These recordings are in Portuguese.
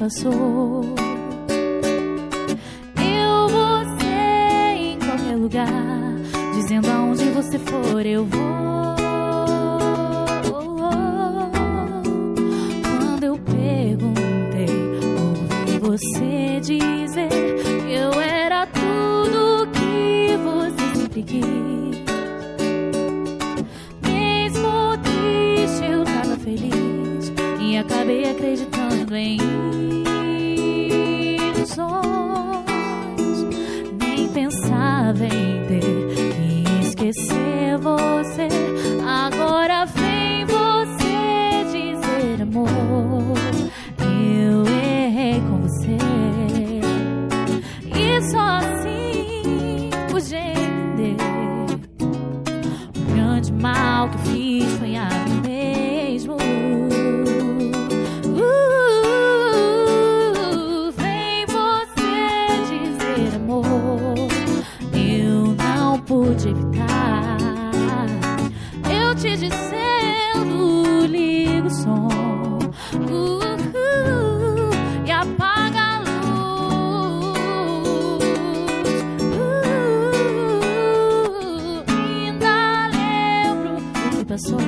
passou. Eu vou ser em qualquer lugar, dizendo aonde você for, eu vou. Quando eu perguntei, ouvi você dizer pensava em ter que esquecer evitar. Eu te dizendo, liga o som. Uh, e apaga a luz. Uh, ainda lembro o que passou.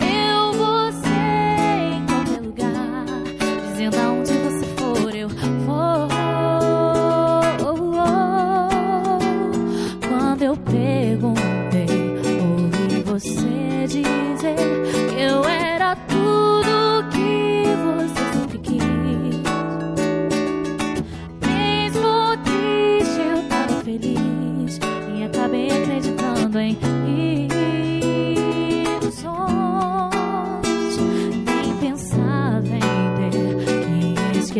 Eu vou ser em qualquer lugar, dizendo aonde você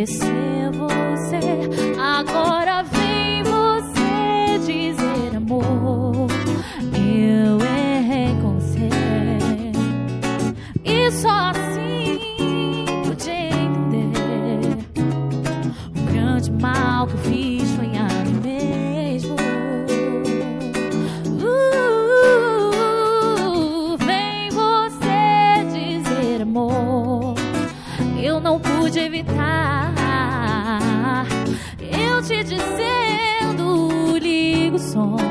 esquecer você. Agora vem você dizer amor. Eu errei com você. E só assim pude entender. O grande mal que fiz não pude evitar. Eu te dizendo, ligo o som.